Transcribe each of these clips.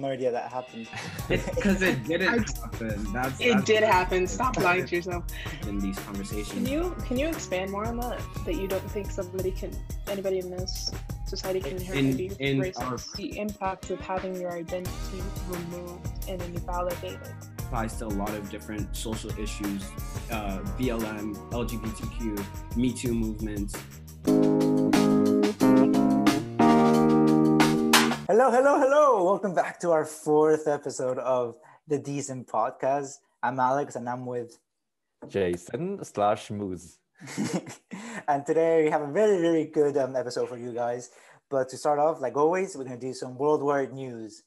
no idea that happened. Because it didn't happen. That's, It that's did what- happen. Stop lying to yourself. in these conversations. Can you can you expand more on that? That you don't think somebody can, anybody in this society can inherently be in racist? our- the impact of having your identity removed and then invalidated. applies to a lot of different social issues, uh, BLM, LGBTQ, Me Too movements. Hello, hello, hello. Welcome back to our fourth episode of the Decent Podcast. I'm Alex and I'm with Jason slash Moose. and today we have a very, very good um, episode for you guys. But to start off, like always, we're going to do some worldwide news.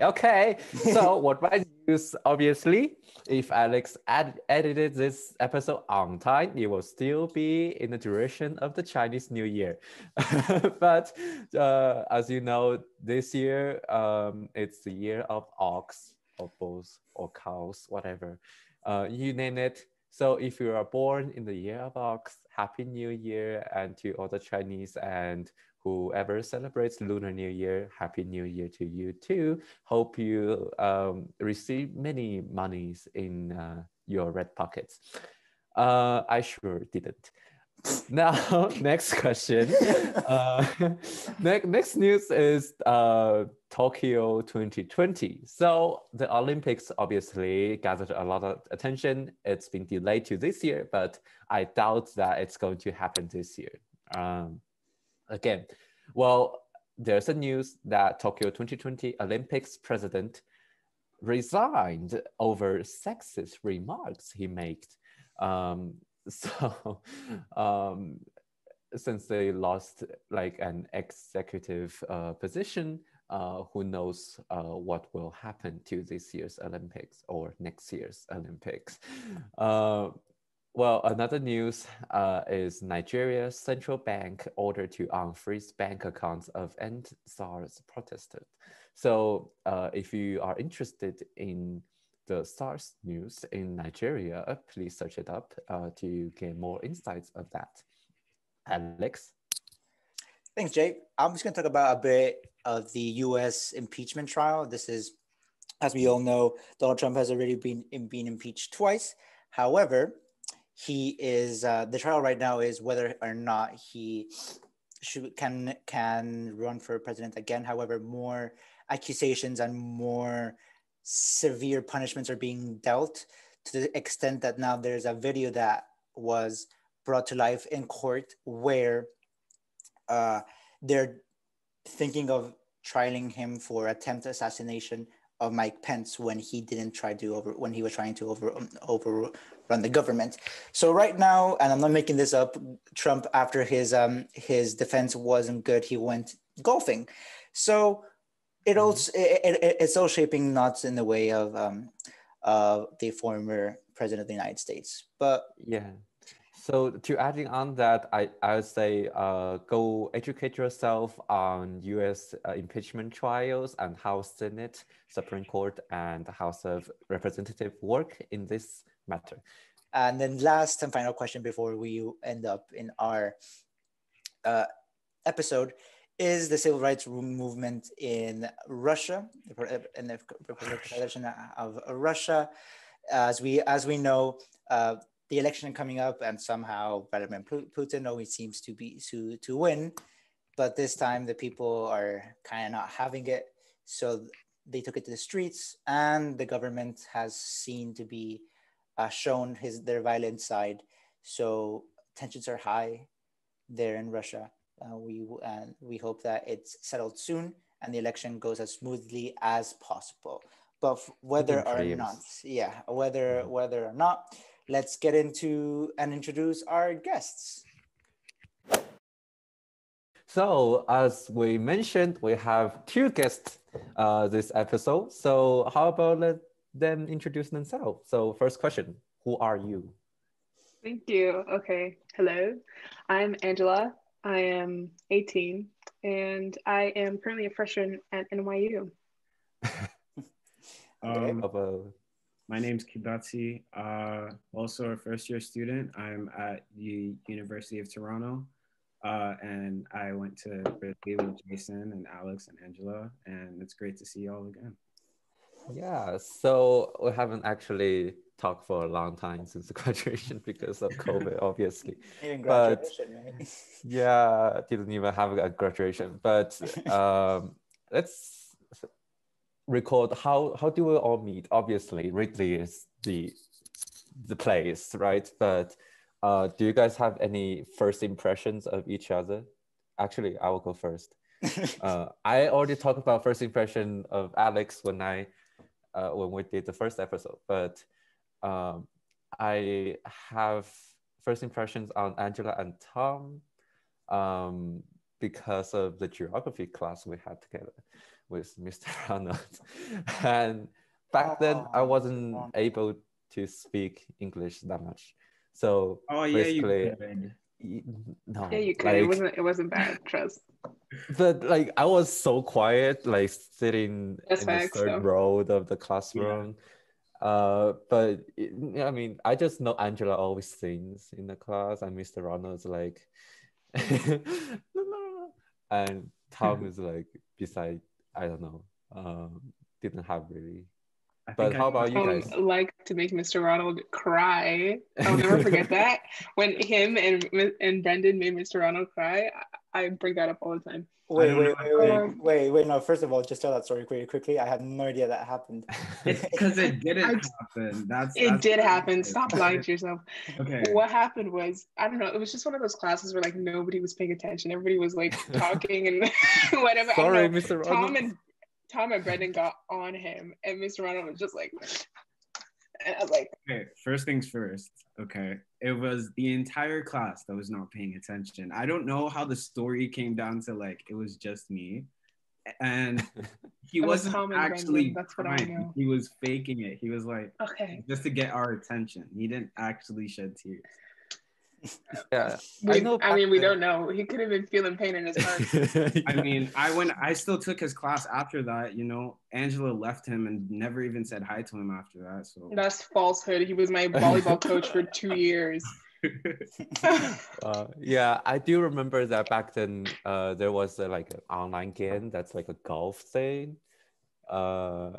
Okay, so worldwide news, obviously, if Alex ad- edited this episode on time, it will still be in the duration of the Chinese New Year. but uh, as you know, this year, um, it's the year of ox or bulls or cows, whatever. Uh, you name it. So if you are born in the year of ox, Happy New Year, and to all the Chinese and whoever celebrates Lunar New Year, Happy New Year to you too. Hope you um, receive many monies in uh, your red pockets. Uh, I sure didn't. Now, next question. Uh, next, next news is uh, Tokyo 2020. So the Olympics obviously gathered a lot of attention. It's been delayed to this year, but I doubt that it's going to happen this year. Um, again, well, there's a news that Tokyo 2020 Olympics president resigned over sexist remarks he made. Um, so, um, since they lost like an executive uh, position, uh, who knows uh, what will happen to this year's Olympics or next year's Olympics? Uh, well, another news uh, is Nigeria's central bank ordered to unfreeze bank accounts of end-SARS protesters. So uh, if you are interested in the SARS news in Nigeria, please search it up uh, to get more insights of that. Alex? Thanks, Jay. I'm just going to talk about a bit of the US impeachment trial. This is, as we all know, Donald Trump has already been, been impeached twice. However, he is uh, the trial right now is whether or not he should can can run for president again. However, more accusations and more severe punishments are being dealt to the extent that now there's a video that was brought to life in court where uh, they're thinking of trialing him for attempt assassination of Mike Pence when he didn't try to over when he was trying to over over overrun the government. So right now, and I'm not making this up, Trump after his um his defense wasn't good, he went golfing. So it also it, it, it's all shaping not in the way of um of the former president of the United States, but yeah. So to adding on that, I, I would say uh, go educate yourself on U.S. Uh, impeachment trials and how Senate, Supreme Court, and House of Representative work in this matter. And then last and final question before we end up in our uh, episode is the civil rights movement in Russia, in the Federation of Russia. As we as we know, uh, the election coming up, and somehow Vladimir Putin always seems to be to to win, but this time the people are kind of not having it. So they took it to the streets, and the government has seen to be uh, shown his their violent side. So tensions are high there in Russia. Uh, we uh, we hope that it's settled soon and the election goes as smoothly as possible. But whether or not, yeah, whether whether or not, let's get into and introduce our guests. So, as we mentioned, we have two guests uh, this episode. So, how about let them introduce themselves? So, first question Who are you? Thank you. Okay. Hello. I'm Angela. I am 18 and I am currently a freshman at NYU. Um, About my name's Kibati, uh, also a first year student. I'm at the University of Toronto. Uh, and I went to Berkeley with Jason and Alex and Angela, and it's great to see you all again. Yeah, so we haven't actually talked for a long time since the graduation because of COVID, obviously. Even But-. Yeah, didn't even have a graduation. But um, let's record how how do we all meet? Obviously, Ridley is the the place, right? But uh, do you guys have any first impressions of each other? Actually, I will go first. Uh, I already talked about first impression of Alex when I uh, when we did the first episode, but um, I have first impressions on Angela and Tom um, because of the geography class we had together with Mr. Arnold. and back then, I Oh, wasn't able to speak English that much. So Oh yeah, you Basically, no, Yeah, you could. it wasn't. It wasn't bad. Trust. but like I was so quiet, like sitting That's in the third though. row of the classroom. Uh, but it, I mean, I just know Angela always sings in the class, and Mr. Ronald's like, and Tom is like beside. I don't know. Um, didn't have really. I But how I- about you guys? like to make Mr. Ronald cry. I'll never forget that when him and and Brendan made Mr. Ronald cry. I, I bring that up all the time. Wait, wait, wait, wait, Um, wait, wait. No, first of all, just tell that story really quickly. I had no idea that happened. It's because it didn't I- happen. That's It that's did happen. it is. Stop lying to yourself. Okay. What happened was I don't know. It was just one of those classes where like nobody was paying attention. Everybody was like talking and whatever. I Sorry, don't know. Mr. Ronald. And Tom and Brendan got on him, and Mr. Ronald was just like, and I was like, Okay, first things first. Okay, it was the entire class that was not paying attention. I don't know how the story came down to like it was just me, and he It was wasn't Tom actually. Brendan, that's what I crying. know. He was faking it. He was like okay. just to get our attention. He didn't actually shed tears. Yeah, We, I, know back mean, we don't know. He could have been feeling pain in his heart. I mean, I went. I still took his class after that. You know, Angela left him and never even said hi to him after that. So That's falsehood. He was my volleyball coach for two years. Uh, yeah, I do remember that back then uh, there was a, like an online game that's like a golf thing. Uh,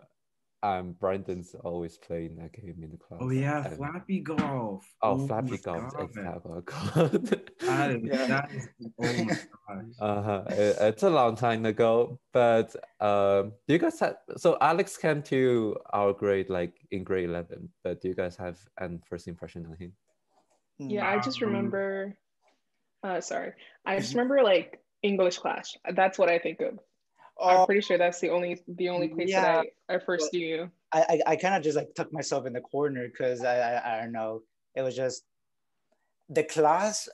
and Brandon's always playing that game in the class. oh yeah, and- Flappy Golf. Oh, my Flappy Golf, God. exactly. what I called it. That is, Yeah. that is, oh my gosh. Uh-huh. It- it's a long time ago, but um, do you guys have? So Alex came to our grade like in grade eleven, but do you guys have an first impression on him? Yeah, I just Um, remember. Uh, sorry, I just remember like English class. That's what I think of. I'm Oh, pretty sure that's the only the only place Yeah. that I, I first knew you. I, I, I kind of just like tucked myself in the corner because I, I, I don't know. It was just the class.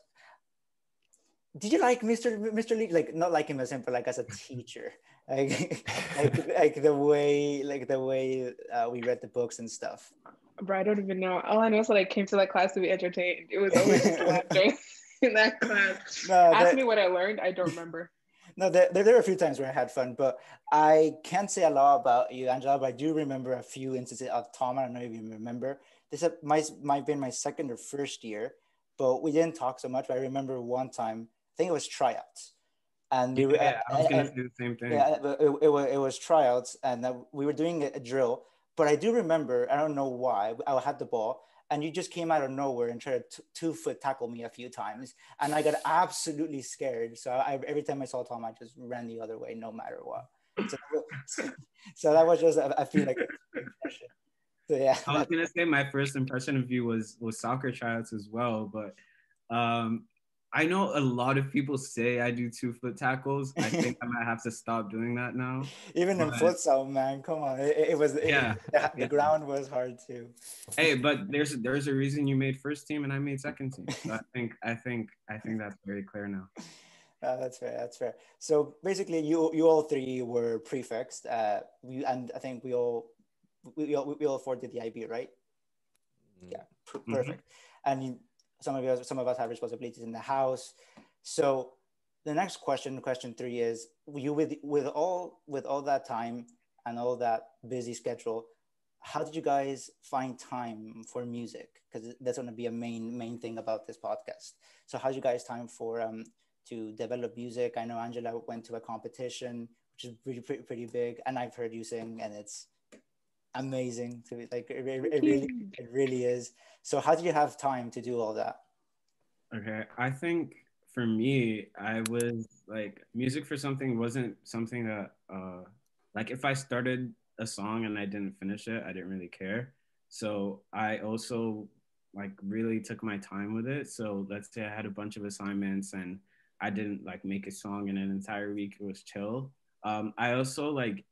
Did you like Mr. Mr. Lee? Like not like him as him, but like as a teacher. Like, like, like the way, like the way uh, we read the books and stuff. But I don't even know. All I know is that I came to that class to be entertained. It was always laughter in that class. No, Ask that- me what I learned. I don't remember. No, there, there, were a few times where I had fun, but I can't say a lot about you, Angela. But I do remember a few instances of Tom. I don't know if you remember. This uh, might might have been my second or first year, but we didn't talk so much. But I remember one time. I think it was tryouts, and we were. Yeah, I was gonna do the same thing. yeah, but it, it, was, it was tryouts, and uh, we were doing a drill. But I do remember, I don't know why, I had the ball, and you just came out of nowhere and tried to t- two foot tackle me a few times, and I got absolutely scared. So I, every time I saw Tom, I just ran the other way, no matter what. So, so that was just, I feel like, impression. So yeah, I was gonna say my first impression of you was was soccer tryouts as well, but um, I know a lot of people say I do two foot tackles. I think I might have to stop doing that now. even in Right. futsal, man, come on, it, it was, it- Yeah, the, the yeah. ground was hard too. Hey, but there's there's a reason you made first team and I made second team. So I think I think I think that's very clear now. Uh, that's fair. That's fair. So basically, you you all three were prefixed. Uh, we and I think we all we, we all we all four did the IB, right? Yeah, per- Mhm. perfect. And you, some of us some of us have responsibilities in the house. So the next question, question three, is you with with all with all that time and all that busy schedule, how did you guys find time for music? Because that's going to be a main main thing about this podcast. So how did you guys time for um to develop music. I know Angela went to a competition, which is pretty pretty, pretty big, and I've heard you sing, and it's amazing. To be like it, it, it really it really is. So how do you have time to do all that? Okay, I think for me, I was like music for something wasn't something that uh like if I started a song and I didn't finish it, I didn't really care. So I also like really took my time with it. So let's say I had a bunch of assignments and I didn't like make a song in an entire week. It was chill. Um, I also like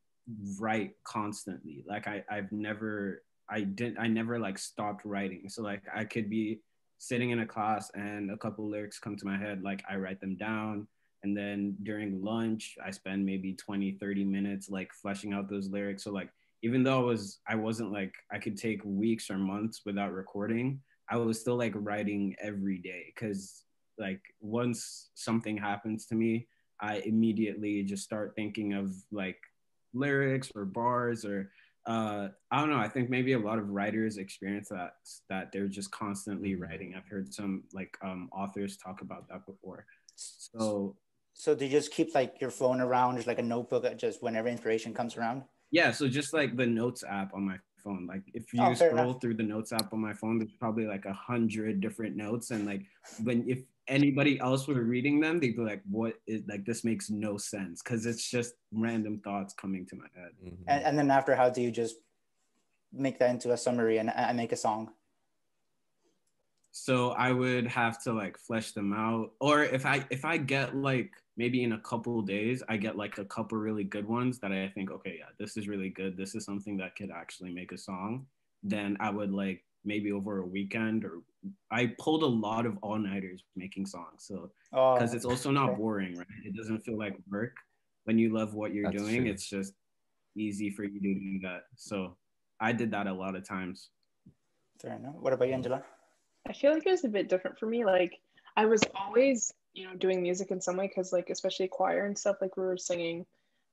write constantly. Like I, I've never, I didn't, I never like stopped writing. So like I could be sitting in a class and a couple lyrics come to my head. Like I write them down. And then during lunch, I spend maybe 20, 30 minutes like fleshing out those lyrics. So like, even though I was, I wasn't like, I could take weeks or months without recording, I was still like writing every day. Cause like once something happens to me, I immediately just start thinking of like lyrics or bars or uh, I don't know. I think maybe a lot of writers experience that that they're just constantly writing. I've heard some like um, authors talk about that before. So, so do you just keep like your phone around, just like a notebook, just whenever inspiration comes around? Yeah. So just like the notes app on my phone. Like if you oh, scroll through the notes app on my phone, there's probably like a hundred different notes, and like when if anybody else were reading them, they'd be like, "What is like this makes no sense?" Because it's just random thoughts coming to my head. Mm-hmm. And, and then after, how do you just make that into a summary and, and make a song? So I would have to like flesh them out, or if I if I get like maybe in a couple days, I get like a couple really good ones that I think, okay, yeah, this is really good. This is something that could actually make a song. Then I would like maybe over a weekend or I pulled a lot of all nighters making songs. So because oh, it's also not boring, right? It doesn't feel like work when you love what you're That's doing. True. It's just easy for you to do that. So I did that a lot of times. Fair enough. What about you, Angela? I feel like it was a bit different for me. Like I was always, you know, doing music in some way because like especially choir and stuff, like we were singing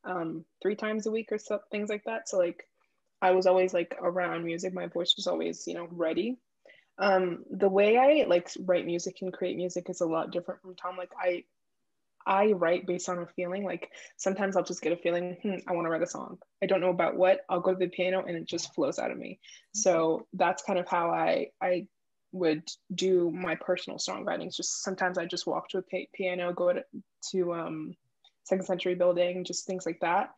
um three times a week or so things like that. So like I was always like around music. My voice was always, you know, ready. Um, the way I like write music and create music is a lot different from Tom. Like I, I write based on a feeling. Like sometimes I'll just get a feeling, hmm, I want to write a song. I don't know about what. I'll go to the piano and it just flows out of me. So that's kind of how I I would do my personal songwriting. It's just sometimes I just walk to a piano, go to, to um, Second Century Building, just things like that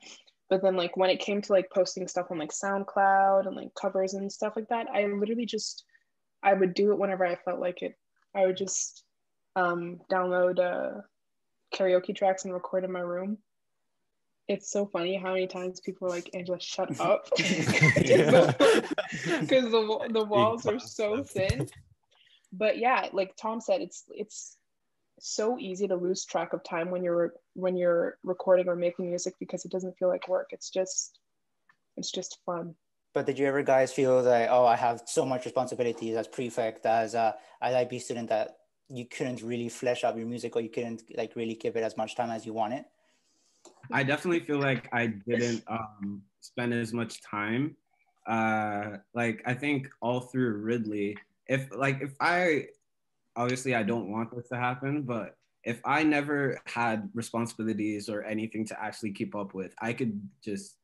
but then like when it came to like posting stuff on like soundcloud and like covers and stuff like that i literally just i would do it whenever i felt like it. I would just um, download uh, karaoke tracks and record in my room. It's so funny how many times people are like angela shut up. Because the, the walls are so thin. But yeah like tom said it's it's so easy to lose track of time when you're when you're recording or making music because it doesn't feel like work. It's just it's just fun. But did you ever guys feel that oh i have so much responsibilities as prefect as a as ib student that you couldn't really flesh out your music or you couldn't like really give it as much time as you wanted i definitely feel like i didn't um, spend as much time. Uh like i think all through ridley if like if i obviously I don't want this to happen, but if I never had responsibilities or anything to actually keep up with, I could just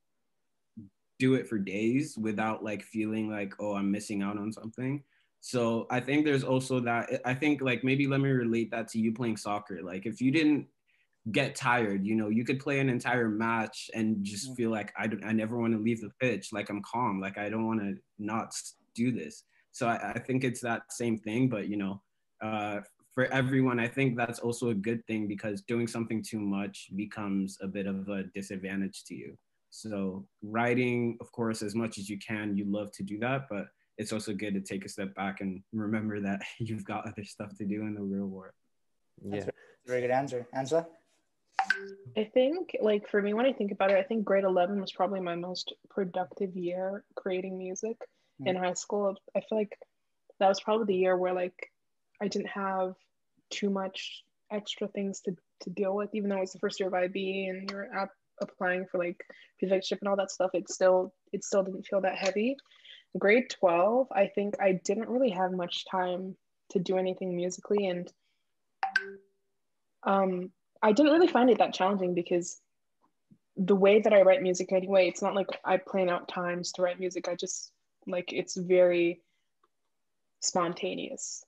do it for days without like feeling like, oh, I'm missing out on something. So I think there's also that. I think like maybe let me relate that to you playing soccer. Like if you didn't get tired, you know, you could play an entire match and just feel like I don't, I never want to leave the pitch. Like I'm calm. Like I don't want to not do this. So I, I think it's that same thing, but you know, uh, for everyone, I think that's also a good thing because doing something too much becomes a bit of a disadvantage to you. So writing, of course, as much as you can, you love to do that, but it's also good to take a step back and remember that you've got other stuff to do in the real world. Yeah, That's a very good answer. Angela? I think, like, for me, when I think about it, I think grade 11 was probably my most productive year creating music mm. in high school. I feel like that was probably the year where, like, I didn't have too much extra things to, to deal with, even though it was the first year of IB and you're ap- applying for like prefectship and all that stuff. It still it still didn't feel that heavy. Grade 12, I think I didn't really have much time to do anything musically and Um, I didn't really find it that challenging because the way that I write music anyway, it's not like I plan out times to write music. I just like it's very spontaneous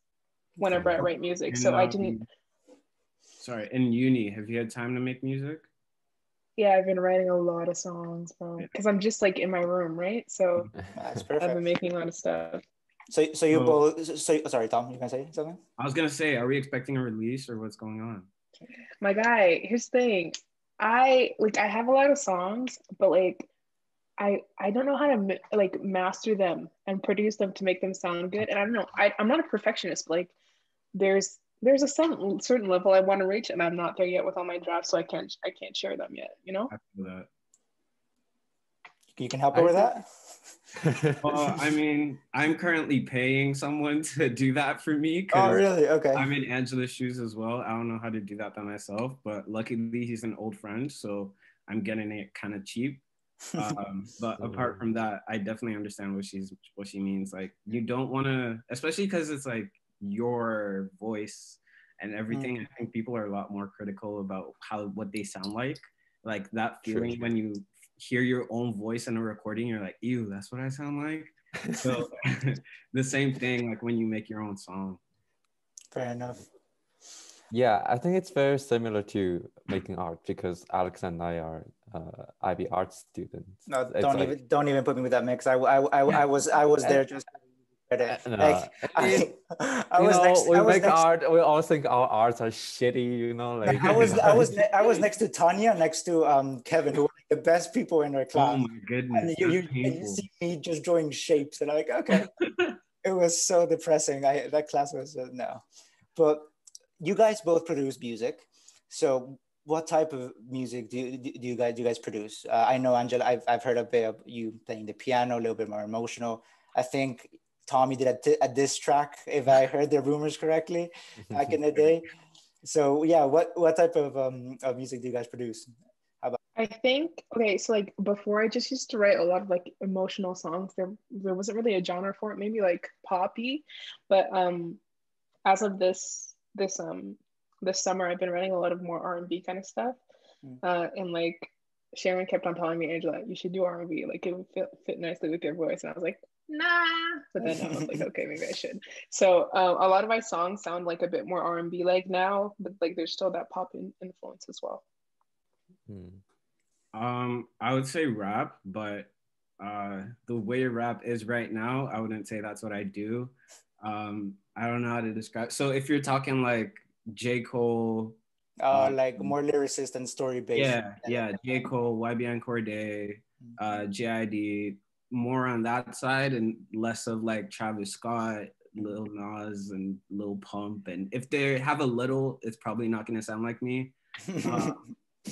whenever I write music. And, So I um, didn't. Sorry, in uni, have you had time to make music? Yeah, I've been writing a lot of songs, bro. Because I'm just like in my room, right? So That's I've been making a lot of stuff. So, so you Well- both. So, sorry, Tom. You gonna say something? I was gonna say, are we expecting a release or what's going on? My guy, here's the thing. I like I have a lot of songs, but like I I don't know how to like master them and produce them to make them sound good. And I don't know. I I'm not a perfectionist. Like there's there's a some certain level I want to reach, and I'm not there yet with all my drafts, so I can't I can't share them yet. You know? I feel that. You can help I her with think- that. Well, I mean, I'm currently paying someone to do that for me. Oh, really? Okay. I'm in Angela's shoes as well. I don't know how to do that by myself, but luckily he's an old friend, so I'm getting it kind of cheap. Um, but apart from that, I definitely understand what she's what she means. Like you don't want to, especially because it's like your voice and everything. I think people are a lot more critical about how what they sound like. Like that feeling true. when you hear your own voice in a recording, you're like, "Ew, that's what I sound like." So the same thing, like when you make your own song. Fair enough. Yeah, I think it's very similar to making art because Alex and I are uh, IB art students. No, It's don't like- even don't even put me with that mix. I, I, I, I was I was there just Uh, no, Like, I, was know, next. we I was make next, art. We all think our arts are shitty. You know, like I was I was I was next to Tanya, next to um Kevin, who were like the best people in our class. Oh my goodness. and you, you, and you see me just drawing shapes, and I'm like, okay. it was so depressing. I that class was uh, no, but you guys both produce music, so what type of music do you, do you guys do you guys produce? Uh, I know Angela, I've I've heard a bit of you playing the piano, a little bit more emotional. I think Tommy did a, di- a diss track, if I heard the rumors correctly, back in the day. So yeah, what what type of um of music do you guys produce? I think okay, so like before I just used to write a lot of like emotional songs. There there wasn't really a genre for it, maybe like poppy. But um as of this this um this summer I've been writing a lot of more R and B kind of stuff. Mm. Uh and like Sharon kept on telling me, Angela, you should do R and B, like it would fit, fit nicely with your voice. And I was like, nah. But then I was like, okay, maybe I should. So um, a lot of my songs sound like a bit more R and B like now, but like there's still that pop in- influence as well. Hmm. Um, I would say rap, but uh, the way rap is right now, I wouldn't say that's what I do. Um, I don't know how to describe. So if you're talking like J Cole, Uh, Um, like more lyricist and story based. yeah, yeah, J Cole, YBN Cordae, uh, JID, more on that side, and less of like Travis Scott, Lil Nas, and Lil Pump. And if they have a little, it's probably not gonna sound like me. Uh,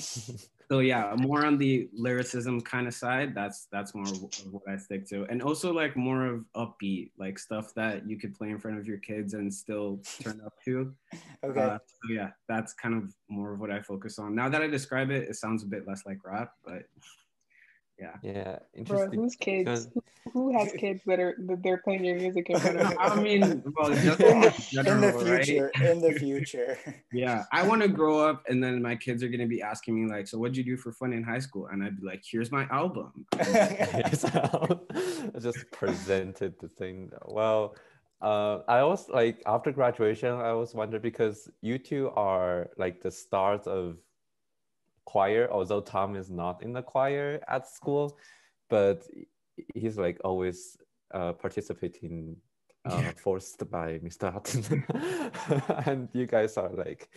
so yeah more on the lyricism kind of side that's that's more of what i stick to and also like more of upbeat like stuff that you could play in front of your kids and still turn up to okay. uh, so yeah that's kind of more of what i focus on now that i describe it it sounds a bit less like rap but Yeah, Bro, interesting. who's kids? because- Who, who has kids that are that they're playing your music in front of? i mean well just in, the, in in the general, right? future, in the future. yeah i want to grow up and then my kids are going to be asking me like so what'd you do for fun in high school and i'd be like here's my album I just presented the thing. Well, uh, I was like after graduation, I was wondering because you two are like the stars of choir, although Tom is not in the choir at school, but he's like always uh, participating uh, forced by Mr. Hutton. and you guys are like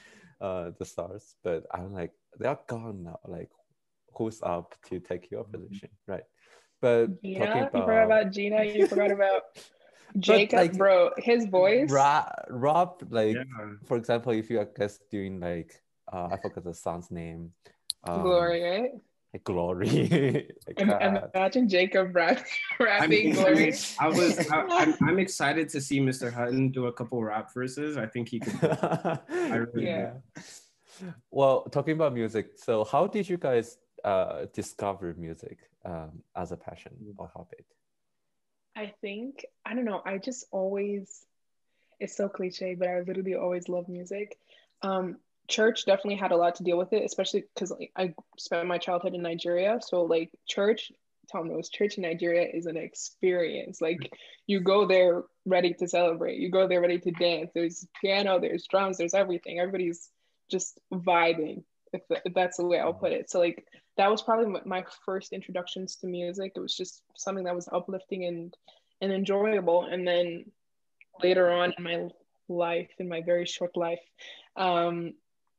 uh, the stars, but I'm like, they're gone now. Like, who's up to take your position, right? But Gina, talking you forgot about Gina. You forgot about Jacob, like, bro. His voice. Ra- Rob, like yeah for example, if you are just doing like uh, I forgot the song's name. Um, Glory, right? like Glory. like Im- that. imagine Jacob rap, I rapping mean, Glory. I was, I, I'm, I'm excited to see Mr. Hutton do a couple rap verses. I think he could. I really Yeah. do. Well, talking about music, so how did you guys uh, discover music um, as a passion or hobby? I think I don't know. I just always it's so cliche, but I literally always love music. Um, church definitely had a lot to deal with it, especially because like, I spent my childhood in Nigeria. So like church, Tom knows, church in Nigeria is an experience. Like you go there ready to celebrate, you go there ready to dance. There's piano, there's drums, there's everything. Everybody's just vibing, if, if that's the way I'll put it. So like that was probably my first introductions to music. It was just something that was uplifting and and enjoyable. And then later on in my life, in my very short life, um,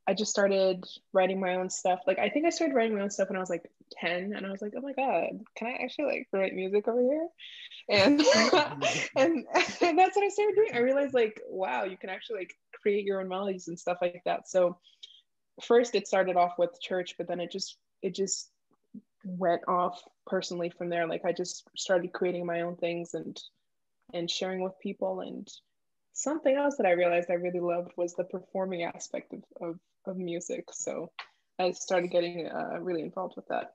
I just started writing my own stuff. Like I think I started writing my own stuff when I was like 10 and I was like, oh my God, can I actually like write music over here? And and, and that's what I started doing. I realized like, wow, you can actually like create your own melodies and stuff like that. So first it started off with church, but then it just it just went off personally from there. Like I just started creating my own things and and sharing with people and something else that I realized I really loved was the performing aspect of, of, of music. So I started getting uh, really involved with that.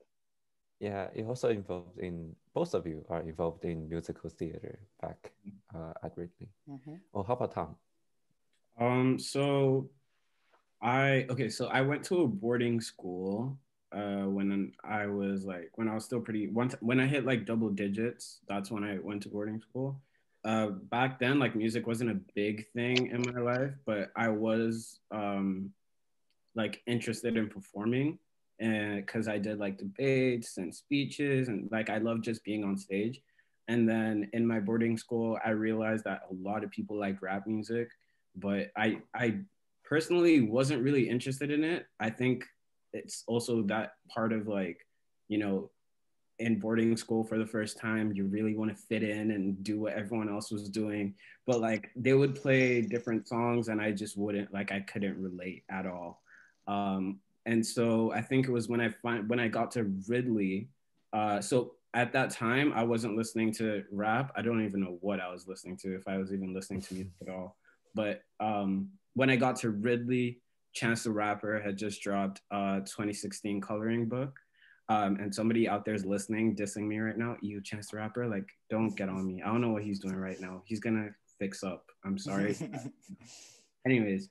Yeah, you also involved in both of you are involved in musical theater back uh, at Ridley. Mm-hmm. Oh, how about Tom? Um, so I okay, so I went to a boarding school uh, when I was like when I was still pretty once when I hit like double digits, that's when I went to boarding school. Uh, back then, like music wasn't a big thing in my life, but I was um, like interested in performing, and because I did like debates and speeches, and like I love just being on stage. And then in my boarding school, I realized that a lot of people like rap music, but I I personally wasn't really interested in it. I think it's also that part of like you know in boarding school for the first time you really want to fit in and do what everyone else was doing but like they would play different songs and i just wouldn't like i couldn't relate at all um and so i think it was when i find when i got to ridley uh so at that time i wasn't listening to rap i don't even know what i was listening to if i was even listening to music at all but um when i got to ridley Chance the Rapper had just dropped a 2016 coloring book. Um, and somebody out there is listening, dissing me right now. You, Chance the Rapper, like, don't get on me. I don't know what he's doing right now. He's gonna fix up. I'm sorry. Anyways,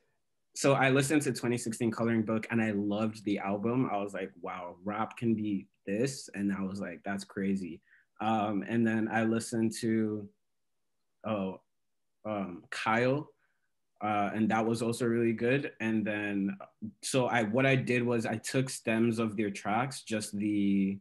so I listened to 2016 coloring book and I loved the album. I was like, wow, rap can be this. And I was like, that's crazy. Um, and then I listened to, oh, um, Kyle uh, and that was also really good. And then, so I what I did was I took stems of their tracks, just the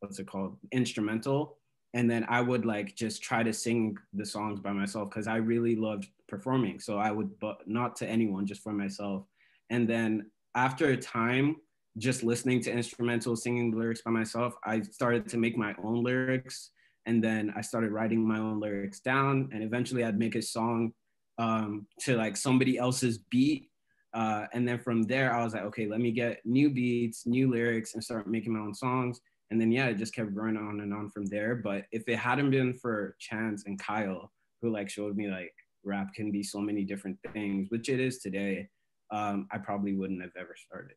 what's it called, instrumental, and then I would like just try to sing the songs by myself because I really loved performing. So I would, but not to anyone, just for myself. And then after a time, just listening to instrumental, singing lyrics by myself, I started to make my own lyrics. And then I started writing my own lyrics down. And eventually I'd make a song um, to like somebody else's beat. Uh, and then from there, I was like, okay, let me get new beats, new lyrics, and start making my own songs. And then yeah, it just kept growing on and on from there. But if it hadn't been for Chance and Kyle, who like showed me like rap can be so many different things, which it is today, um, I probably wouldn't have ever started.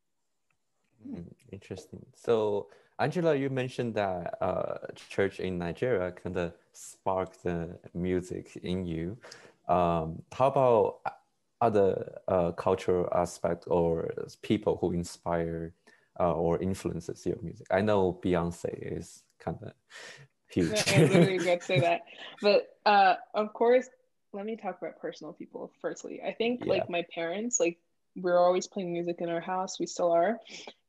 Mm, interesting. So Angela, you mentioned that uh, church in Nigeria kind of sparked the music in you. Um, how about other uh, cultural aspect or people who inspire uh, or influences your music? I know Beyonce is kind of huge. I literally to say that, but uh, of course, let me talk about personal people. Firstly, I think yeah. like my parents, like we're always playing music in our house. We still are,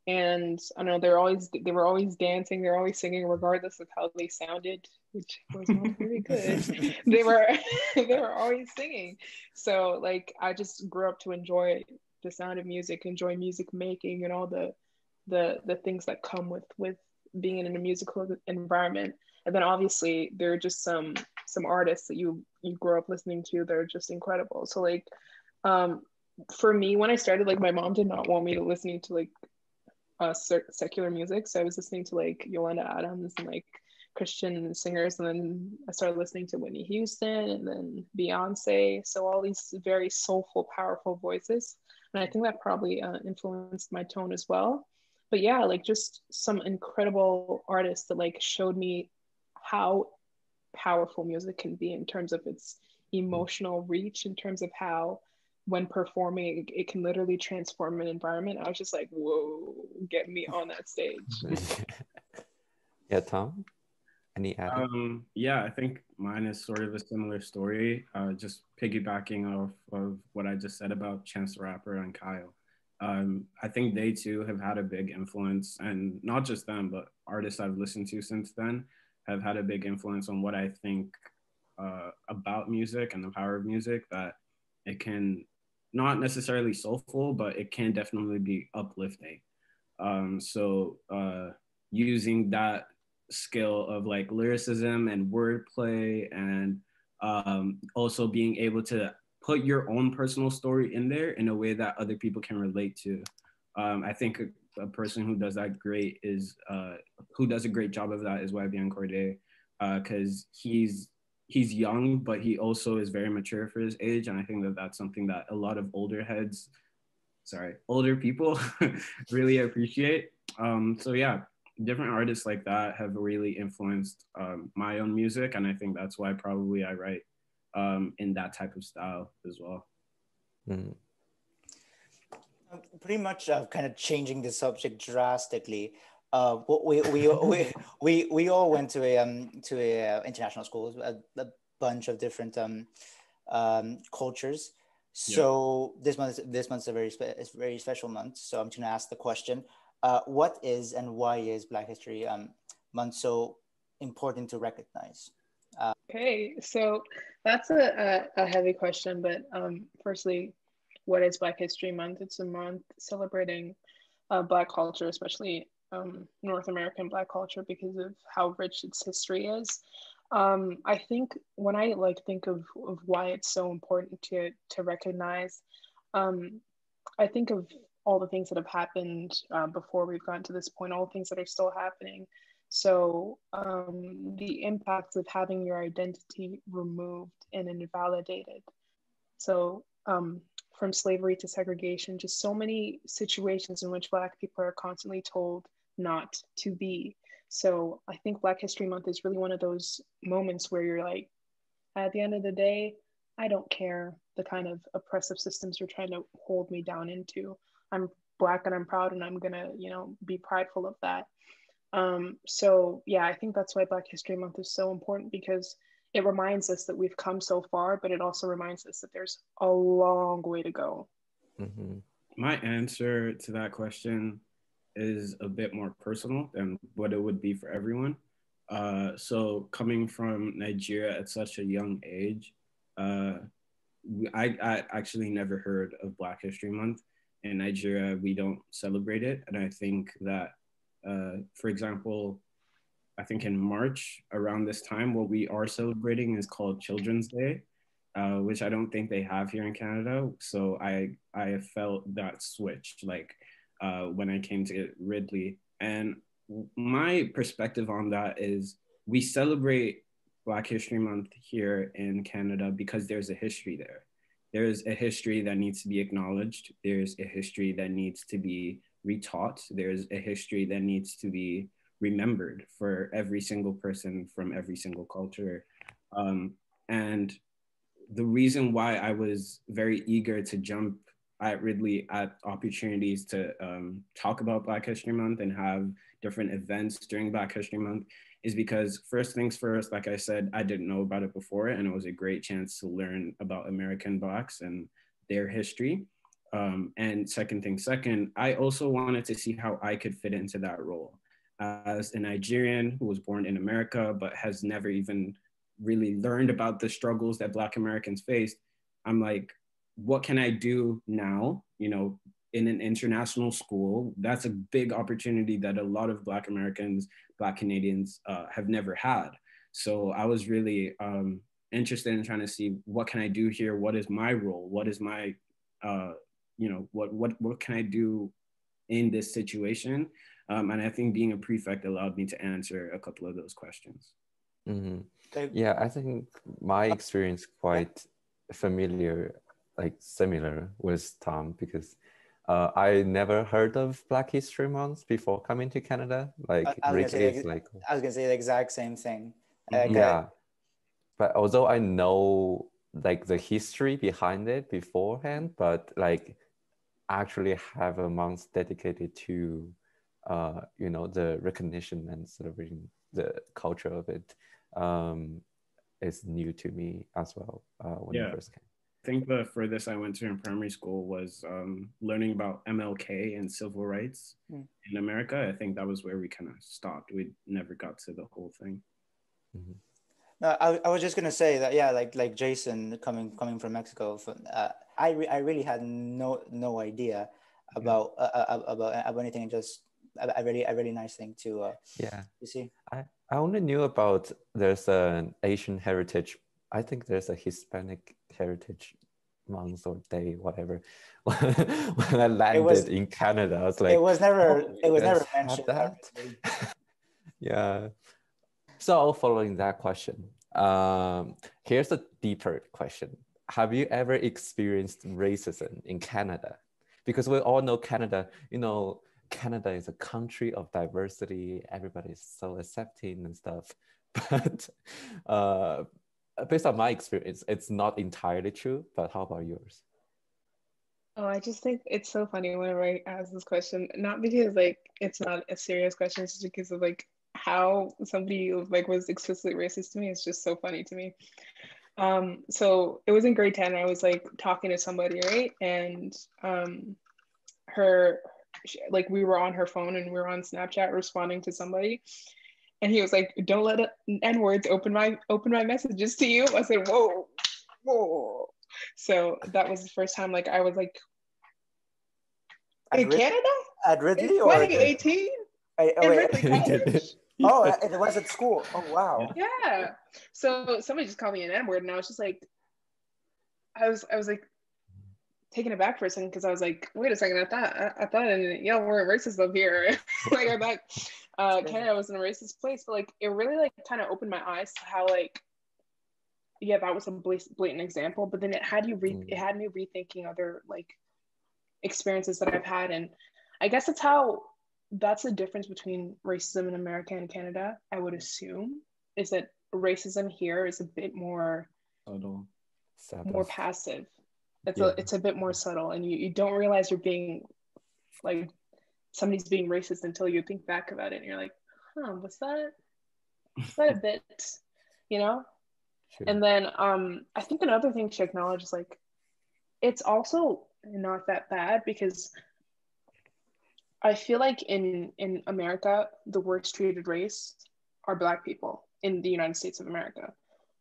and I know they're always they were always dancing, they're always singing, regardless of how they sounded, which was not very good. they were they were always singing. So like I just grew up to enjoy the sound of music, enjoy music making, and all the the the things that come with with being in a musical environment. And then obviously there are just some some artists that you you grow up listening to that are just incredible. So like um for me when I started, like my mom did not want me to listening to like uh, secular music. So I was listening to like Yolanda Adams and like Christian singers, and then I started listening to Whitney Houston and then Beyonce. So all these very soulful, powerful voices, and I think that probably uh, influenced my tone as well. But yeah, like just some incredible artists that like showed me how powerful music can be in terms of its emotional reach, in terms of how when performing, it, it can literally transform an environment. I was just like, whoa, get me on that stage. yeah, Tom. Any add? Um, yeah, I think mine is sort of a similar story. Uh, just piggybacking off of what I just said about Chance the Rapper and Kyle. Um, I think they too have had a big influence, and not just them, but artists I've listened to since then have had a big influence on what I think uh, about music and the power of music. That it can not necessarily soulful, but it can definitely be uplifting. Um, so uh, using that skill of like lyricism and wordplay and um, also being able to put your own personal story in there in a way that other people can relate to. Um, I think a, a, person who does that great is uh, who does a great job of that is YBN Cordae because uh, he's he's young but he also is very mature for his age and I think that that's something that a lot of older heads, sorry, older people really appreciate. Um, so yeah, different artists like that have really influenced um, my own music, and I think that's why probably I write um, in that type of style as well. Mm. Pretty much, uh, kind of changing the subject drastically. Uh, we, we, we, we, we all went to a um, to a uh, international schools, a, a, bunch of different um, um, cultures. So yeah. this month, this month's a very spe- very special month. So I'm going to ask the question: uh, what is and why is Black History um, Month so important to recognize? Uh, okay, so that's a, a, a heavy question, but um, firstly, what is Black History Month? It's a month celebrating uh, Black culture, especially um, North American Black culture, because of how rich its history is. Um, I think when I like think of, of why it's so important to to recognize, um, I think of all the things that have happened uh, before we've gotten to this point, all the things that are still happening. So um, the impacts of having your identity removed and invalidated. So um, from slavery to segregation, just so many situations in which Black people are constantly told not to be. So I think Black History Month is really one of those moments where you're like, at the end of the day, I don't care the kind of oppressive systems you're trying to hold me down into. I'm black and I'm proud and I'm gonna, you know, be prideful of that. Um, so yeah, I think that's why Black History Month is so important because it reminds us that we've come so far, but it also reminds us that there's a long way to go. Mm-hmm. My answer to that question is a bit more personal than what it would be for everyone. Uh, so coming from Nigeria at such a young age, uh, I, I actually never heard of Black History Month in Nigeria, we don't celebrate it. And I think that, uh, for example, I think in March around this time, what we are celebrating is called Children's Day, uh, which I don't think they have here in Canada. So I I felt that switch like uh, when I came to Ridley, and my perspective on that is we celebrate Black History Month here in Canada because there's a history there there's a history that needs to be acknowledged. There's a history that needs to be retaught. There's a history that needs to be remembered for every single person from every single culture. Um, and the reason why I was very eager to jump at Ridley at opportunities to um, talk about Black History Month and have different events during Black History Month is because first things first, like I said, I didn't know about it before, and it was a great chance to learn about American Blacks and their history. Um, and second thing second, I also wanted to see how I could fit into that role as a Nigerian who was born in America but has never even really learned about the struggles that Black Americans faced. I'm like, what can I do now? You know, in an international school, that's a big opportunity that a lot of Black Americans, Black Canadians uh, have never had. So I was really um, interested in trying to see what can I do here? What is my role? What is my, uh, you know, what what what can I do in this situation? Um, and I think being a prefect allowed me to answer a couple of those questions. Mm-hmm. Yeah, I think my experience quite familiar, like similar with Tom because uh, I never heard of Black History Month before coming to Canada. Like Rick is like I was gonna say the exact same thing. Uh, yeah, but although I know like the history behind it beforehand, but like actually have a month dedicated to uh, you know the recognition and celebrating the culture of it um, is new to me as well uh, when Yeah. I first came. I think the furthest I went to in primary school was um, learning about MLK and civil rights Hmm. in America. I think that was where we kind of stopped. We never got to the whole thing. No, I, I was just gonna say that yeah, like like Jason coming coming from Mexico, from, uh, I re- I really had no no idea about uh, uh, about about anything. and Just a, a really a really nice thing to uh, Yeah, to see. I, I only knew about there's an Asian heritage. I think there's a Hispanic heritage month or day, whatever. when I landed was- in Canada, I was like, it was never "Oh, it was never mentioned. that?" yeah. So following that question, um, here's a deeper question. Have you ever experienced racism in Canada? Because we all know Canada, you know, Canada is a country of diversity. Everybody is so accepting and stuff. But uh, based on my experience, it's not entirely true. But how about yours? Oh, I just think it's so funny whenever I ask this question, not because like it's not a serious question, it's just because of like how somebody like was explicitly racist to me. It's just so funny to me. Um, so it was in grade 10, I was like talking to somebody, right? And um her she- like we were on her phone and we were on Snapchat responding to somebody. And he was like, Don't let it- N-words open my open my messages to you. I said, Whoa, whoa. So that was the first time like I was like in Rid- Canada at in Ridley or 2018 Wait, oh, in wait. Ridley College. oh, it was at school. Oh wow. Yeah. So somebody just called me an N-word and I was just like I was I was like taken aback for a second because I was like, wait a second, I thought I, I thought in yeah, we're racist up here. like I thought uh. Canada was in a racist place, but like it really like kind of opened my eyes to how like yeah, that was a blatant example, but then it had you re- Mm. it had me rethinking other like experiences that I've had and I guess that's how that's the difference between racism in America and Canada, I would assume, is that racism here is a bit more Subtle. more passive. It's Yeah. a it's a bit more subtle and you, you don't realize you're being like somebody's being racist until you think back about it and you're like, huh, was that was that a bit, you know? Sure. And then um, I think another thing to acknowledge is like, it's also not that bad because I feel like in in America, the worst treated race are Black people in the United States of America,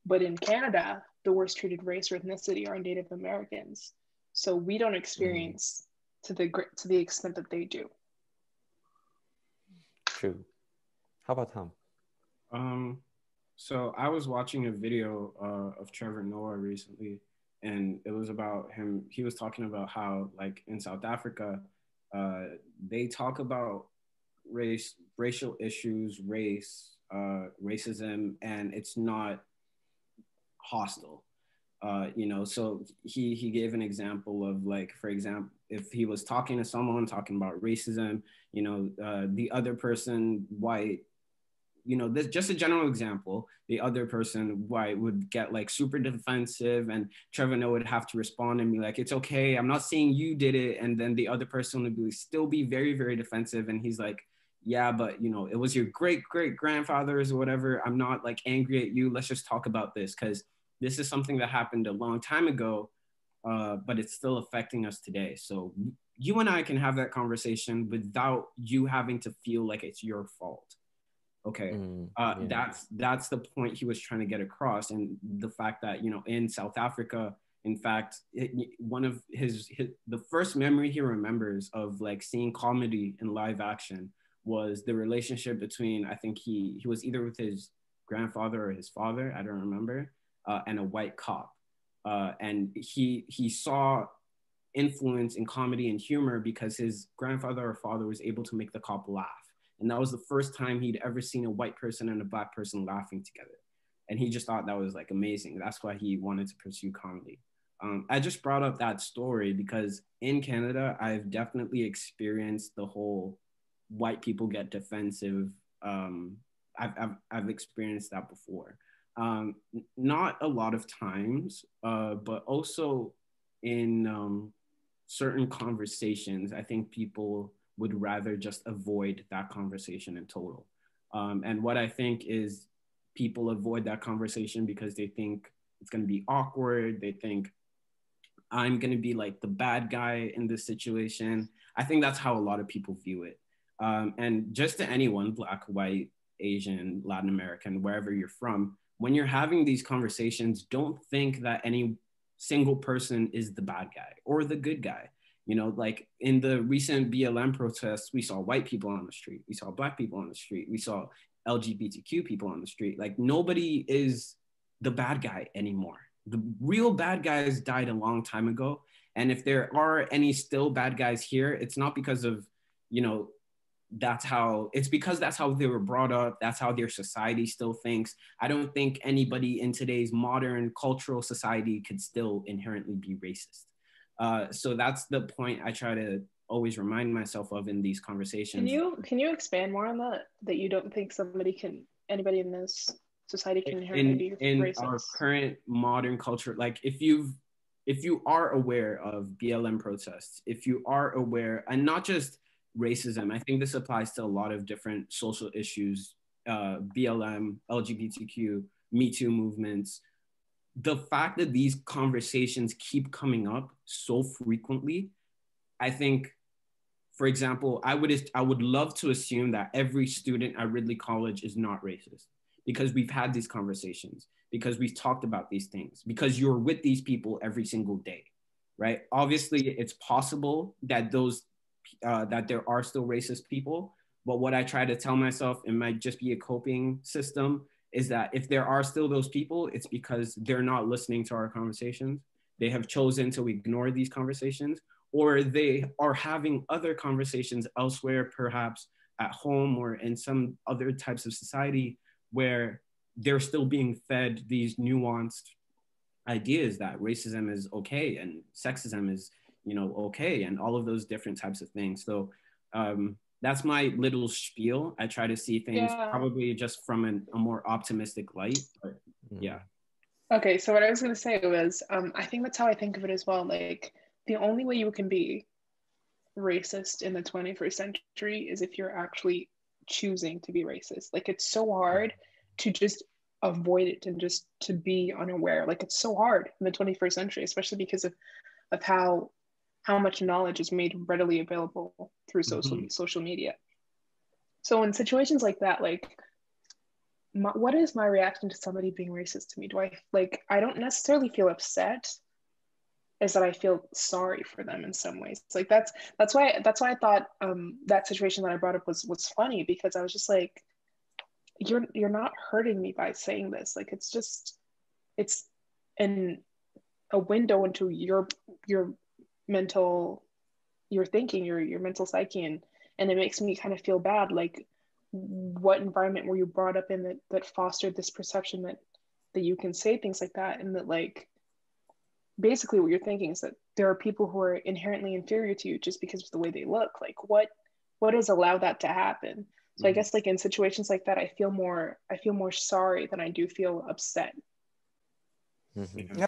but in Canada, the worst treated race or ethnicity are Native Americans. So we don't experience to the to the extent that they do. True. How about Tom? Um, so I was watching a video uh, of Trevor Noah recently, and it was about him. He was talking about how, like in South Africa, uh, they talk about race, racial issues, race, uh, racism, and it's not hostile. Uh, you know, so he he gave an example of like, for example, if he was talking to someone talking about racism, you know, uh, the other person, white, you know, this just a general example. The other person, white, would get like super defensive, and Trevor Noah would have to respond and be like, "It's okay, I'm not saying you did it," and then the other person would be still be very, very defensive, and he's like, "Yeah, but you know, it was your great great grandfather's or whatever. I'm not like angry at you. Let's just talk about this because this is something that happened a long time ago, uh, but it's still affecting us today. So you and I can have that conversation without you having to feel like it's your fault." Okay. Mm, uh, yeah. that's that's the point he was trying to get across and the fact that you know in south africa in fact it, one of his, his the first memory he remembers of like seeing comedy in live action was the relationship between i think he he was either with his grandfather or his father i don't remember uh, and a white cop. Uh, and he he saw influence in comedy and humor because his grandfather or father was able to make the cop laugh and that was the first time he'd ever seen a white person and a black person laughing together. And he just thought that was like amazing. That's why he wanted to pursue comedy. Um, I just brought up that story because in Canada, I've definitely experienced the whole white people get defensive. Um, I've, I've, I've experienced that before. um, not a lot of times, uh, but also in um, certain conversations, I think people would rather just avoid that conversation in total. Um, and what I think is people avoid that conversation because they think it's going to be awkward. They think I'm going to be like the bad guy in this situation. I think that's how a lot of people view it. Um, and just to anyone, black, white, Asian, Latin American, wherever you're from, when you're having these conversations, don't think that any single person is the bad guy or the good guy. You know, like in the recent BLM protests, we saw white people on the street, we saw black people on the street, we saw LGBTQ people on the street. Like nobody is the bad guy anymore. The real bad guys died a long time ago. And if there are any still bad guys here, it's not because of, you know, that's how it's because that's how they were brought up that's how their society still thinks i don't think anybody in today's modern cultural society could still inherently be racist uh, so that's the point i try to always remind myself of in these conversations can you can you expand more on that that you don't think somebody can anybody in this society can inherently in, be in racist our current modern culture like if you've if you are aware of blm protests if you are aware and not just racism. I think this applies to a lot of different social issues, uh, BLM, LGBTQ, Me Too movements. The fact that these conversations keep coming up so frequently, I think, for example, I would I would love to assume that every student at Ridley College is not racist because we've had these conversations, because we've talked about these things, because you're with these people every single day, right? Obviously, it's possible that those uh, that there are still racist people. But what I try to tell myself, it might just be a coping system, is that if there are still those people, it's because they're not listening to our conversations. They have chosen to ignore these conversations, or they are having other conversations elsewhere, perhaps at home or in some other types of society where they're still being fed these nuanced ideas that racism is okay and sexism is you know okay and all of those different types of things so um, that's my little spiel i try to see things yeah. probably just from an, a more optimistic light but mm-hmm. yeah okay so what i was going to say was um, i think that's how i think of it as well like the only way you can be racist in the 21st century is if you're actually choosing to be racist like it's so hard to just avoid it and just to be unaware like it's so hard in the 21st century especially because of of how how much knowledge is made readily available through social mm-hmm. social media. So in situations like that, like my, what is my reaction to somebody being racist to me? Do I like I don't necessarily feel upset is that I feel sorry for them in some ways. Like that's that's why that's why I thought um, that situation that I brought up was was funny because I was just like, you're you're not hurting me by saying this. Like it's just it's an a window into your your mental your thinking your your mental psyche and and it makes me kind of feel bad like what environment were you brought up in that that fostered this perception that that you can say things like that and that like basically what you're thinking is that there are people who are inherently inferior to you just because of the way they look like what what has allowed that to happen so mm-hmm. i guess like in situations like that i feel more i feel more sorry than i do feel upset Mm-hmm. No,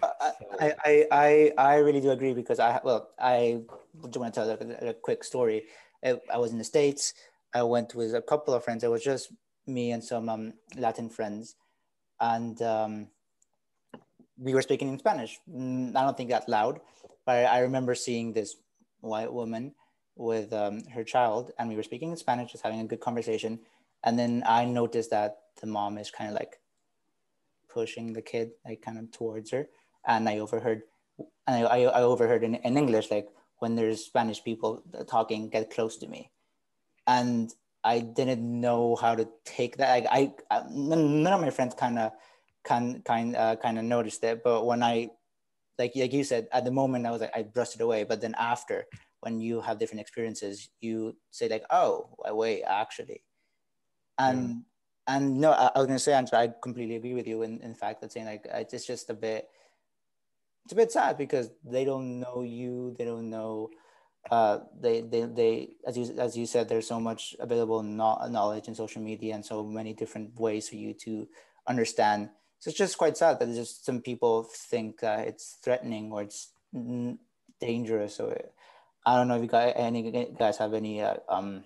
I, I, I, I really do agree because I, well, I do want to tell a, a quick story. I, I, was in the States. I went with a couple of friends. It was just me and some um, Latin friends. And um, we were speaking in Spanish. Mm, I don't think that loud, but I, remember seeing this white woman with um, her child and we were speaking in Spanish, just having a good conversation. And then I noticed that the mom is kind of like pushing the kid like kind of towards her and i overheard and i, I overheard in, in english like when there's spanish people talking get close to me. And i didn't know how to take that. Like i, I none of my friends kind of kind kind uh, kind of noticed it. But when i like like you said at the moment i was like i brushed it away. But then after when you have different experiences you say like oh wait actually. And and no, I, I was going to say, Answer, I completely agree with you in, in fact that saying like it's just a bit, it's a bit sad because they don't know you, they don't know, uh, they, they, they, as you, as you said, there's so much available knowledge in social media and so many different ways for you to understand So it's just quite sad that just some people think uh, it's threatening or it's dangerous. Or I don't know if you guys, any guys have any uh, um,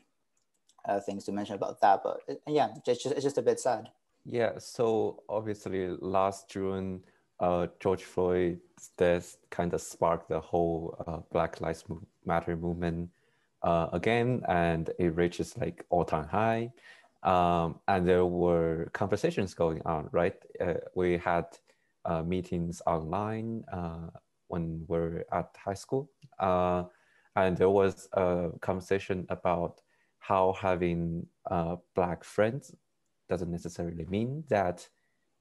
uh, things to mention about that, but uh, yeah, it's just, it's just a bit sad. Yeah, so obviously last June, uh, George Floyd's death kind of sparked the whole uh, Black Lives Matter movement uh, again, and it reaches like all-time high. Um, and there were conversations going on, right? Uh, we had uh, meetings online uh, when we are at high school, and there was a conversation about how having black friends doesn't necessarily mean that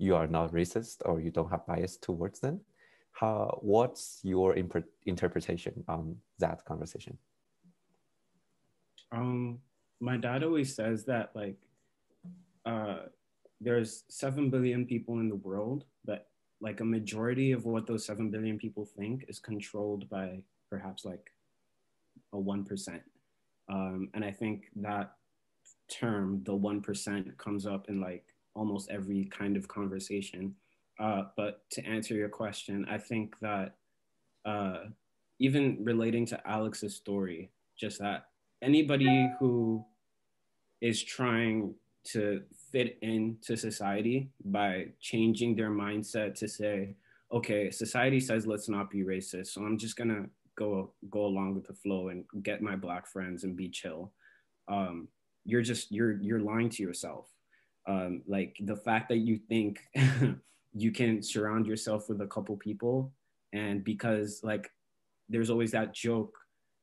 you are not racist or you don't have bias towards them. How, what's your imp- interpretation on that conversation? Um, my dad always says that like uh, there's seven billion people in the world, but like a majority of what those seven billion people think is controlled by perhaps like a one percent. Um, and I think that term, the 1%, comes up in like almost every kind of conversation. Uh, but to answer your question, I think that uh, even relating to Alex's story, just that anybody who is trying to fit into society by changing their mindset to say, okay, society says let's not be racist, so I'm just gonna go go along with the flow and get my black friends and be chill. Um, you're just you're you're lying to yourself um, like the fact that you think you can surround yourself with a couple people and because like there's always that joke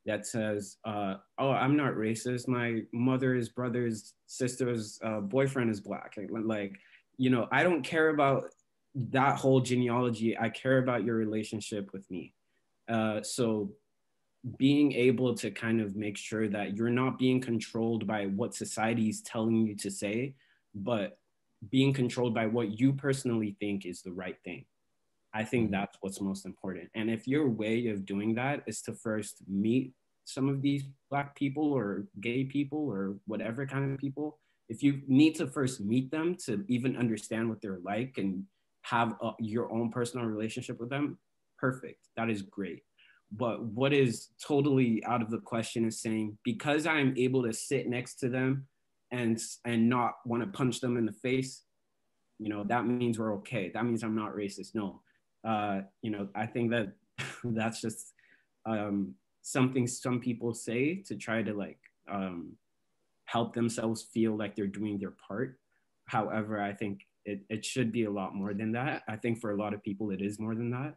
that says uh, oh i'm not racist. My mother's brother's sister's uh, boyfriend is black. Like you know i don't care about that whole genealogy. I care about your relationship with me. Uh, so being able to kind of make sure that you're not being controlled by what society is telling you to say, but being controlled by what you personally think is the right thing. I think mm-hmm. that's what's most important. And if your way of doing that is to first meet some of these Black people or gay people or whatever kind of people, if you need to first meet them to even understand what they're like and have a, your own personal relationship with them, perfect. That is great. But what is totally out of the question is saying because I'm able to sit next to them and and not want to punch them in the face, you know, that means we're okay. That means I'm not racist. No, uh, you know, I think that that's just um, something some people say to try to like um, help themselves feel like they're doing their part. However, I think it, it should be a lot more than that. I think for a lot of people, it is more than that.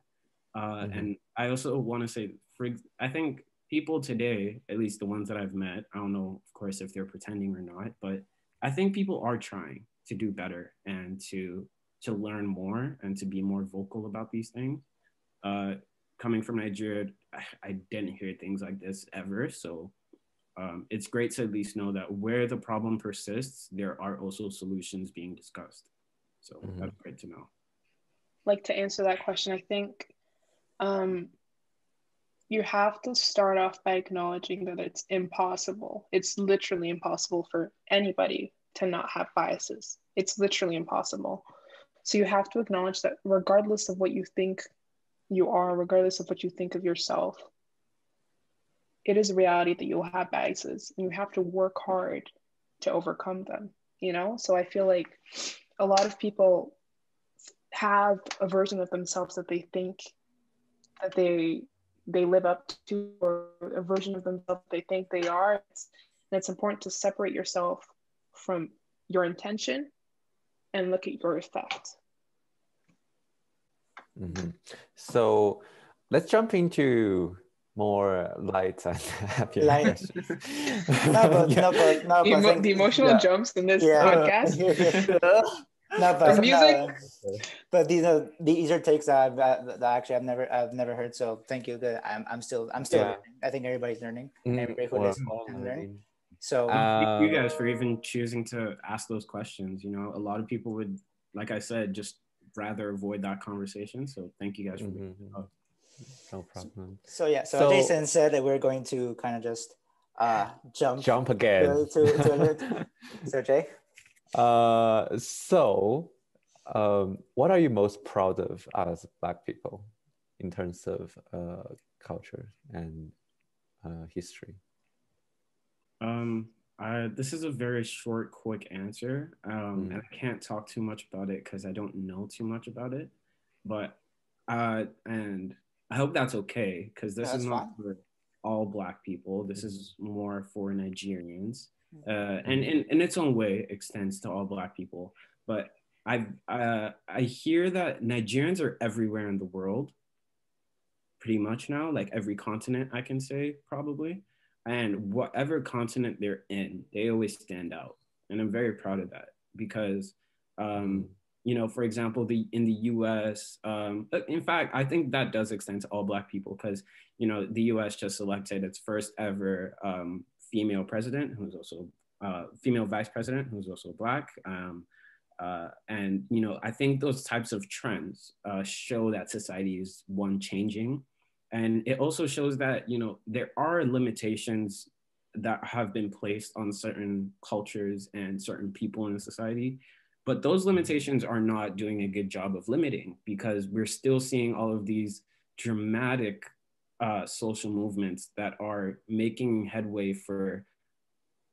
Uh, mm-hmm. And I also want to say, for I think people today, at least the ones that I've met, I don't know, of course, if they're pretending or not, but I think people are trying to do better and to to learn more and to be more vocal about these things. Uh, coming from Nigeria, I, I, didn't hear things like this ever. So um, it's great to at least know that where the problem persists, there are also solutions being discussed. So mm-hmm. that's great to know. Like to answer that question, I think um, you have to start off by acknowledging that it's impossible. It's literally impossible for anybody to not have biases. It's literally impossible. So you have to acknowledge that regardless of what you think you are, regardless of what you think of yourself, it is a reality that you'll have biases and you have to work hard to overcome them, you know? So I feel like a lot of people have a version of themselves that they think that they they live up to or a version of themselves they think they are and it's important to separate yourself from your intention and look at your effect mm-hmm. so let's jump into more light and happy light. no, but, no, but, no, the, emo- the emotional yeah. jumps in this yeah. podcast no, but the music. Uh, but these are these are takes that, I've, that actually I've never I've never heard. So thank you. Good. I'm I'm still I'm still. Yeah. I think everybody's learning. Mm, Everybody who well, learning. So uh, you guys for even choosing to ask those questions. You know, a lot of people would, like I said, just rather avoid that conversation. So thank you guys for. Mm-hmm. No problem. So, so yeah, so, so, Jason said that we're going to kind of just uh jump jump again. To, to, to, so Jay. Uh, so um, what are you most proud of as Black people in terms of uh, culture and uh, history? Um, I, this is a very short, quick answer, um, Mm. and I can't talk too much about it because I don't know too much about it. But uh, and I hope that's okay because this Yeah, is not fine. for all Black people. This is more for Nigerians. Uh, and in, in its own way extends to all Black people. But I uh, I hear that Nigerians are everywhere in the world, pretty much now, like every continent I can say probably and whatever continent they're in, they always stand out, and I'm very proud of that because, um, you know, for example, the in the U.S. Um, in fact, I think that does extend to all Black people because you know the U.S. just elected its first ever um, female president, who's also uh, female vice president, who's also Black. Um, uh, and you know, I think those types of trends uh, show that society is one changing and it also shows that you know there are limitations that have been placed on certain cultures and certain people in society but those limitations are not doing a good job of limiting because we're still seeing all of these dramatic uh, social movements that are making headway for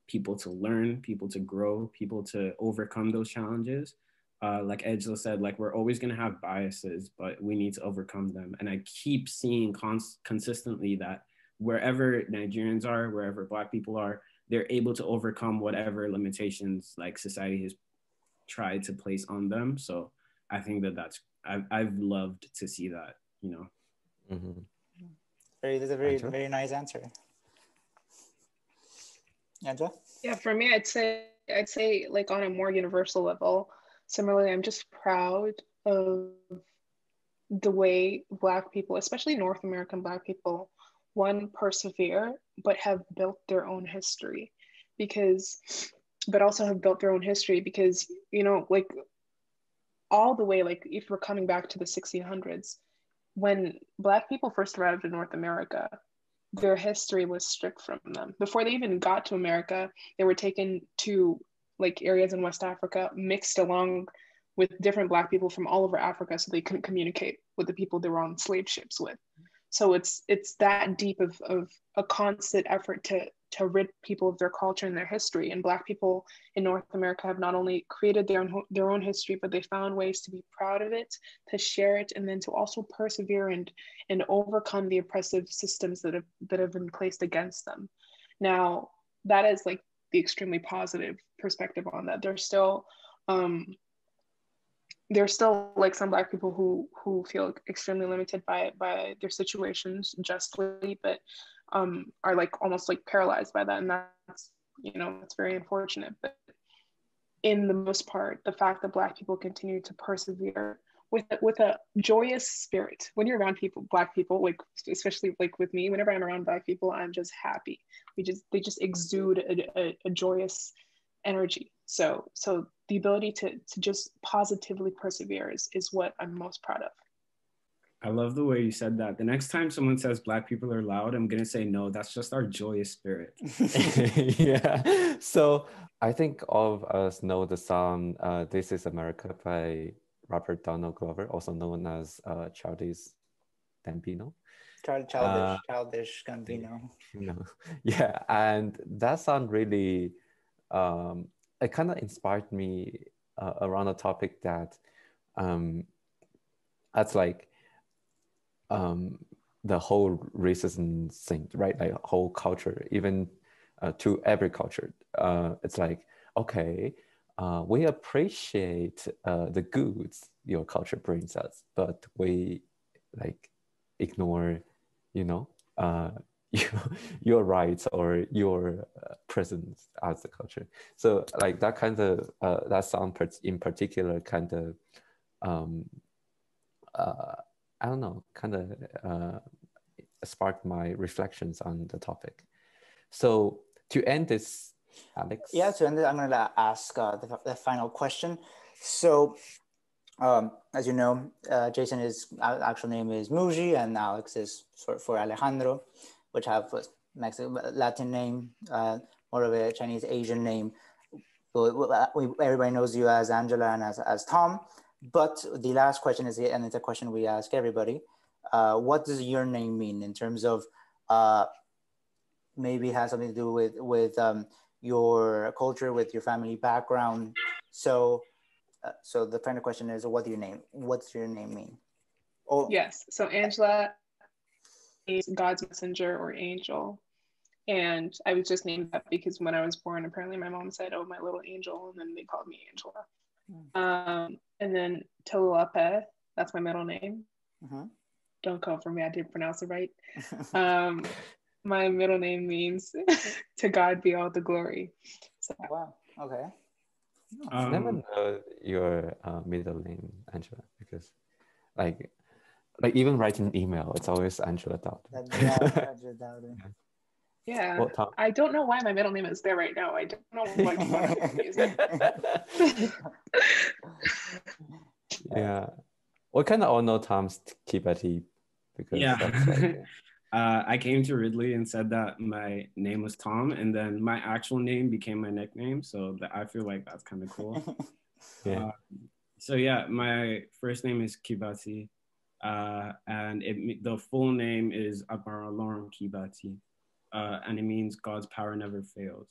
people to learn people to grow people to overcome those challenges uh, like Angela said, like we're always going to have biases, but we need to overcome them. And I keep seeing cons- consistently that wherever Nigerians are, wherever Black people are, they're able to overcome whatever limitations like society has tried to place on them. So I think that that's I've, I've loved to see that, you know. Mhm. Very, that's a very, Angela? very nice answer. Angela? Yeah, for me, I'd say I'd say like on a more universal level. Similarly, I'm just proud of the way Black people, especially North American Black people, one persevere but have built their own history, because, but also have built their own history because you know like all the way like if we're coming back to the 1600s, when Black people first arrived in North America, their history was stripped from them before they even got to America they were taken to like areas in West Africa, mixed along with different Black people from all over Africa, so they couldn't communicate with the people they were on slave ships with. So it's it's that deep of, of a constant effort to to rid people of their culture and their history. And Black people in North America have not only created their own their own history, but they found ways to be proud of it, to share it, and then to also persevere and and overcome the oppressive systems that have that have been placed against them. Now that is like the extremely positive perspective on that. There's still um, there's still like some black people who who feel extremely limited by by their situations justly, but um, are like almost like paralyzed by that, and that's you know that's very unfortunate. But in the most part, the fact that black people continue to persevere with with a joyous spirit. When you're around people, black people, like especially like with me, whenever I'm around black people, I'm just happy. We just they just exude a, a, a joyous energy. So so the ability to to just positively persevere is is what I'm most proud of. I love the way you said that. The next time someone says black people are loud, I'm gonna say no, that's just our joyous spirit. yeah. So I think all of us know the song uh, "This Is America" by Robert Donald Glover, also known as uh, Childish Gambino. Child, childish, Uh, childish Gambino. You know, yeah, and that song really, um, it kind of inspired me uh, around a topic that, um, that's like, um, the whole racism thing, right? Like whole culture, even uh, to every culture. Uh, it's like, okay, uh, we appreciate uh, the goods your culture brings us, but we like ignore, you know, uh, your, your rights or your uh, presence as a culture. So like that kind of that song in particular kind of um, I don't know, kind of uh, sparked my reflections on the topic. So to end this, Alex. Yeah, so and then I'm going to ask uh, the, the final question. So, um, as you know, uh, Jason is uh, actual name is Muji, and Alex is short for Alejandro, which have a Mexican Latin name, uh, more of a Chinese Asian name. We, we, everybody knows you as Angela and as, as Tom, but the last question is, and it's a question we ask everybody. Uh, what does your name mean in terms of uh, maybe has something to do with with um, your culture, with your family background? So, uh, so the final question is, what do you name? What's your name mean? Oh, yes. So Angela is God's messenger or angel. And I was just named that because when I was born, apparently my mom said, Oh, my little angel. And then they called me Angela. Mm-hmm. Um, and then Toluape, that's my middle name. Mm-hmm. Don't come for me, I didn't pronounce it right. um, my middle name means to God be all the glory. So, wow. Okay. I um, never know your uh, middle name, Angela, because like like even writing an email, it's always Angela Dowd. yeah, Angela Dowd. Yeah. I don't know why my middle name is there right now. I don't know why yeah. We kind of all know Tom's Kibati because yeah. Like, uh, I came to Ridley and said that my name was Tom, and then my actual name became my nickname. So that I feel like that's kind of cool. yeah. Uh, so yeah, my first name is Kibati, uh, and it, the full name is Agbara Lorem Kibati uh, and it means God's power never fails.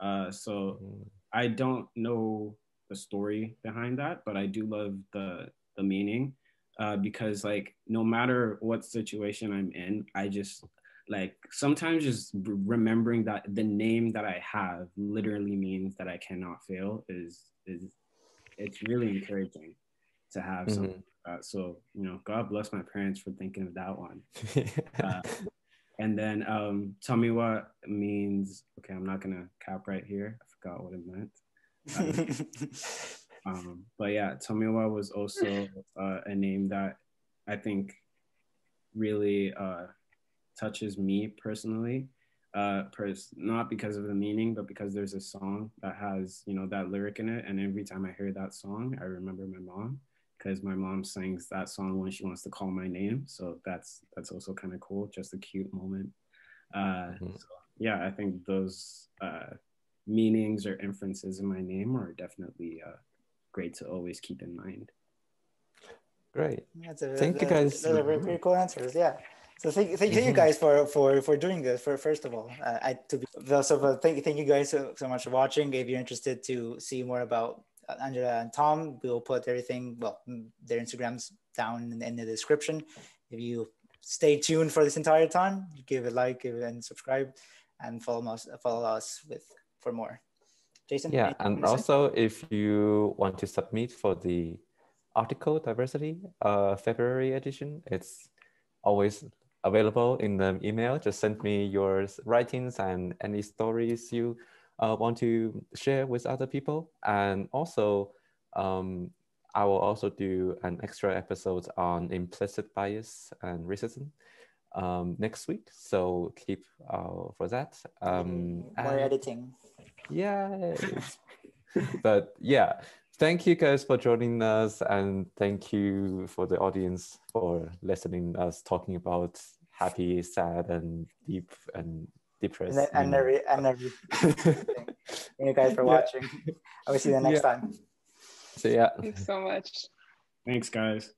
Uh, so mm. I don't know the story behind that, but I do love the the meaning uh, because like no matter what situation I'm in, I just like sometimes just remembering that the name that I have literally means that I cannot fail is is it's really encouraging to have mm-hmm. something. Like so you know, God bless my parents for thinking of that one. uh, and then um, Tomiwa means, okay, I'm not gonna cap right here. I forgot what it meant. um, but yeah, Tomiwa was also uh, a name that I think really uh, touches me personally. Uh, pers- not because of the meaning, but because there's a song that has, you know, that lyric in it. And every time I hear that song, I remember my mom because my mom sings that song when she wants to call my name. So that's that's also kind of cool, just a cute moment. Uh, mm-hmm. so, yeah, I think those uh, meanings or inferences in my name are definitely uh, great to always keep in mind. Great. That's a, thank you guys. Those are very, very cool answers. Yeah. So thank, thank you mm-hmm. guys for for for doing this. For first of all, uh, I to be so uh, thank thank you guys so, so much for watching. If you're interested to see more about Angela and Tom. We'll put everything, well, their Instagrams down in, in the description. If you stay tuned for this entire time, give a like, give it and subscribe, and follow us. Follow us with for more. Jason. Yeah, and also if you want to submit for the article diversity uh, February edition, it's always available in the email. Just send me your writings and any stories you uh, want to share with other people. And also, um, I will also do an extra episode on implicit bias and racism um, next week. So keep uh, for that. Um, More editing. Yeah. but yeah, thank you guys for joining us, and thank you for the audience for listening us talking about happy, sad, and deep and depressed. And, and, every, and every, Thank you guys for watching. Yeah. I will see you the next yeah. time. See ya. Thanks so much. Thanks, guys.